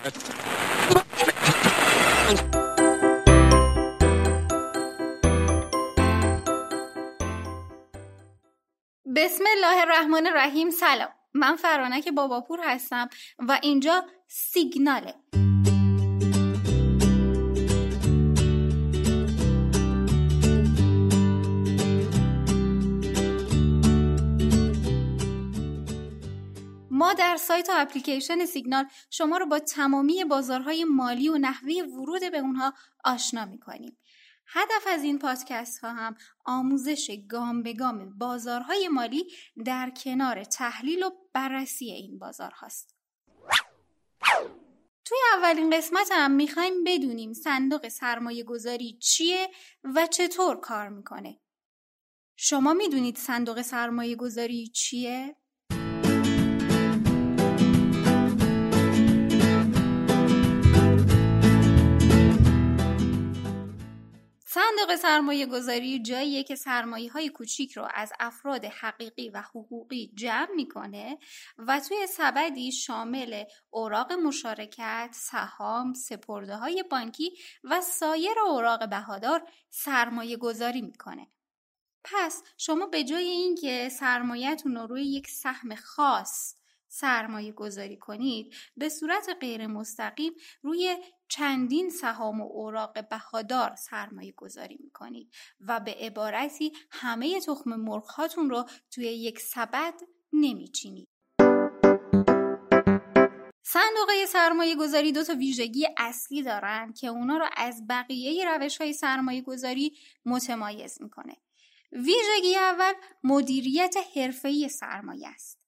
بسم الله الرحمن الرحیم. سلام. من فرانک باباپور هستم و اینجا سیگناله. ما در سایت و اپلیکیشن سیگنال شما رو با تمامی بازارهای مالی و نحوه ورود به اونها آشنا می‌کنیم. هدف از این پادکست ها هم آموزش گام به گام بازارهای مالی در کنار تحلیل و بررسی این بازار هاست. توی اولین قسمت هم می‌خوایم بدونیم صندوق سرمایه گذاری چیه و چطور کار می‌کنه. شما می‌دونید صندوق سرمایه گذاری چیه؟ صندوق سرمایه گذاری جاییه که سرمایه های کوچیک رو از افراد حقیقی و حقوقی جمع می‌کنه و توی سبدی شامل اوراق مشارکت، سهام، سپرده های بانکی و سایر اوراق بهادار سرمایه گذاری می‌کنه. پس شما به جای اینکه سرمایهتون رو روی یک سهم خاص سرمایه گذاری کنید به صورت غیر مستقیم روی چندین سهام و اوراق بهادار سرمایه گذاری می کنید و به عبارتی همه تخم مرغ رو توی یک سبد نمیچینید. صندوق سرمایه گذاری دو تا ویژگی اصلی دارن که اونا رو از بقیه روش های سرمایه گذاری متمایز می‌کنه. ویژگی اول مدیریت حرفه‌ای سرمایه است.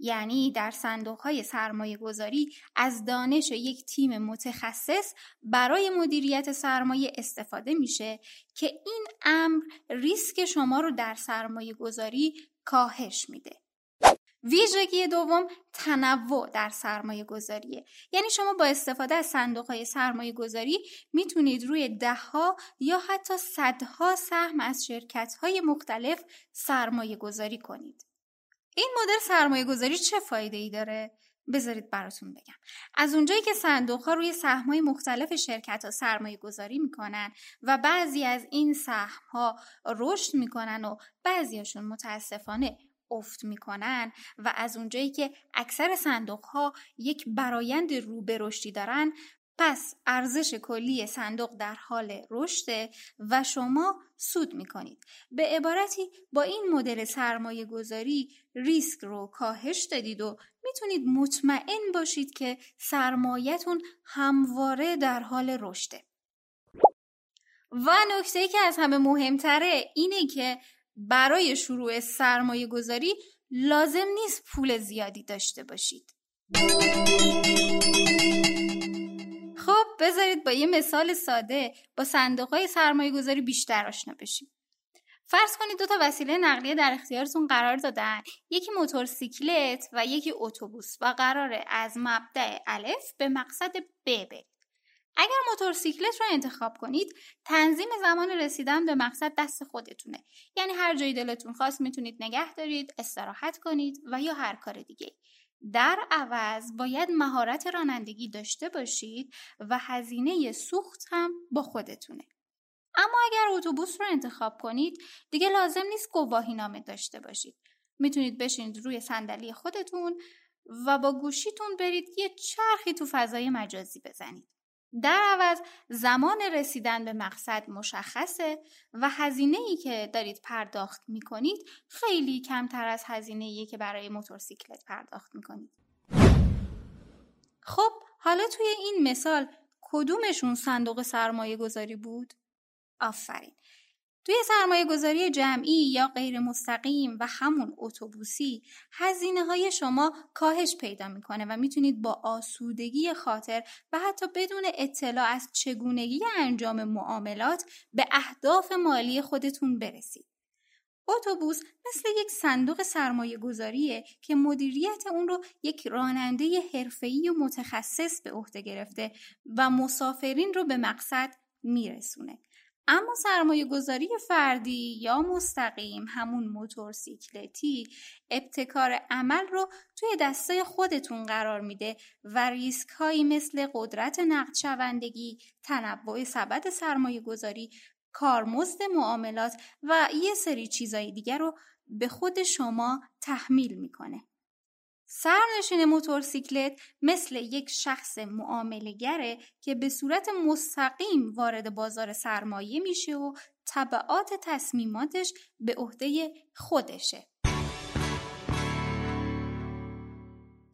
یعنی در صندوق های سرمایه گذاری از دانش یک تیم متخصص برای مدیریت سرمایه استفاده میشه که این امر ریسک شما رو در سرمایه گذاری کاهش میده. ویژگی دوم تنوع در سرمایه گذاریه یعنی شما با استفاده از صندوق های سرمایه گذاری می‌تونید روی دهها یا حتی صدها سهم از شرکت های مختلف سرمایه گذاری کنید این مدل سرمایه گذاری چه فایده ای داره؟ بذارید براتون بگم از اونجایی که صندوق ها روی سهم های مختلف شرکت ها سرمایه گذاری می‌کنن و بعضی از این سهم ها رشد می‌کنن و بعضیاشون متاسفانه افت می‌کنن و از اونجایی که اکثر صندوق ها یک برایند رو به رشدی دارن پس ارزش کلی صندوق در حال رشده و شما سود می کنید. به عبارتی با این مدل سرمایه گذاری ریسک رو کاهش دادید و می‌تونید مطمئن باشید که سرمایهتون همواره در حال رشده. و نکته که از همه مهمتره اینه که برای شروع سرمایه گذاری لازم نیست پول زیادی داشته باشید. خب بذارید با یه مثال ساده با صندوق های سرمایه گذاری بیشتر آشنا بشیم. فرض کنید دو تا وسیله نقلیه در اختیارتون قرار دادن. یکی موتورسیکلت و یکی اتوبوس و قراره از مبدع الف به مقصد ب برید. اگر موتورسیکلت رو انتخاب کنید تنظیم زمان رسیدن به مقصد دست خودتونه. یعنی هر جایی دلتون خواست می‌تونید نگه دارید استراحت کنید و یا هر کار دیگه در عوض باید مهارت رانندگی داشته باشید و هزینه سوخت هم با خودتونه. اما اگر اتوبوس رو انتخاب کنید دیگه لازم نیست گواهی نامه داشته باشید. می‌تونید بشینید روی صندلی خودتون و با گوشیتون برید یه چرخی تو فضای مجازی بزنید. در عوض زمان رسیدن به مقصد مشخصه و هزینه ای که دارید پرداخت می کنید خیلی کمتر از هزینه ای که برای موتورسیکلت پرداخت می کنید. خب حالا توی این مثال کدومشون صندوق سرمایه گذاری بود؟ آفرین. توی سرمایه گذاری جمعی یا غیر مستقیم و همون اتوبوسی هزینه های شما کاهش پیدا می‌کنه و می‌تونید با آسودگی خاطر و حتی بدون اطلاع از چگونگی انجام معاملات به اهداف مالی خودتون برسید. اتوبوس مثل یک صندوق سرمایه گذاریه که مدیریت اون رو یک راننده حرفه‌ای و متخصص به عهده گرفته و مسافرین رو به مقصد میرسونه. اما سرمایه گذاری فردی یا مستقیم همون موتورسیکلتی ابتکار عمل رو توی دسته خودتون قرار میده و ریسک هایی مثل قدرت نقد شوندگی، تنوع سبد سرمایه گذاری، کارمزد معاملات و یه سری چیزای دیگر رو به خود شما تحمیل می‌کنه. سرنشین موتورسیکلت مثل یک شخص معاملگره که به صورت مستقیم وارد بازار سرمایه میشه و طبعات تصمیماتش به عهده خودشه.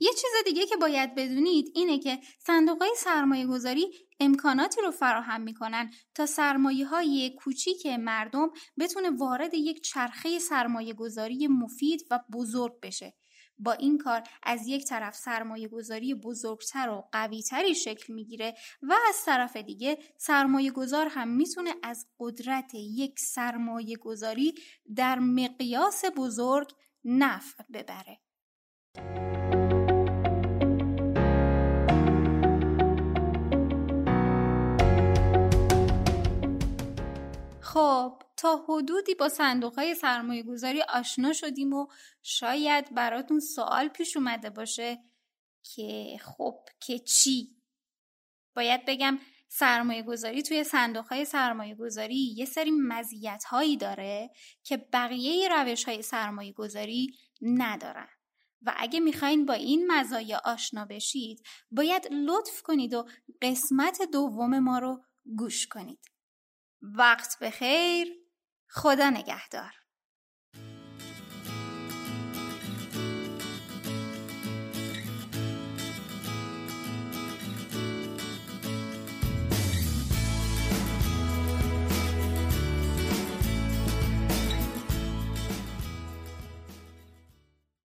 یه چیز دیگه که باید بدونید اینه که صندوق های سرمایه گذاری امکاناتی رو فراهم می‌کنن تا سرمایه های کوچیک مردم بتونه وارد یک چرخه سرمایه گذاری مفید و بزرگ بشه با این کار از یک طرف سرمایه گذاری بزرگتر و قویتری شکل می‌گیره و از طرف دیگه سرمایه گذار هم می‌تونه از قدرت یک سرمایه گذاری در مقیاس بزرگ نفع ببره. خب تا حدودی با صندوق های سرمایه گذاری آشنا شدیم و شاید براتون سوال پیش اومده باشه که خب که چی؟ باید بگم سرمایه گذاری توی صندوق های سرمایه گذاری یه سری مزیت هایی داره که بقیه روش های سرمایه گذاری ندارن. و اگه می‌خواین با این مزایا آشنا بشید باید لطف کنید و قسمت دوم ما رو گوش کنید. وقت بخیر خدا نگهدار.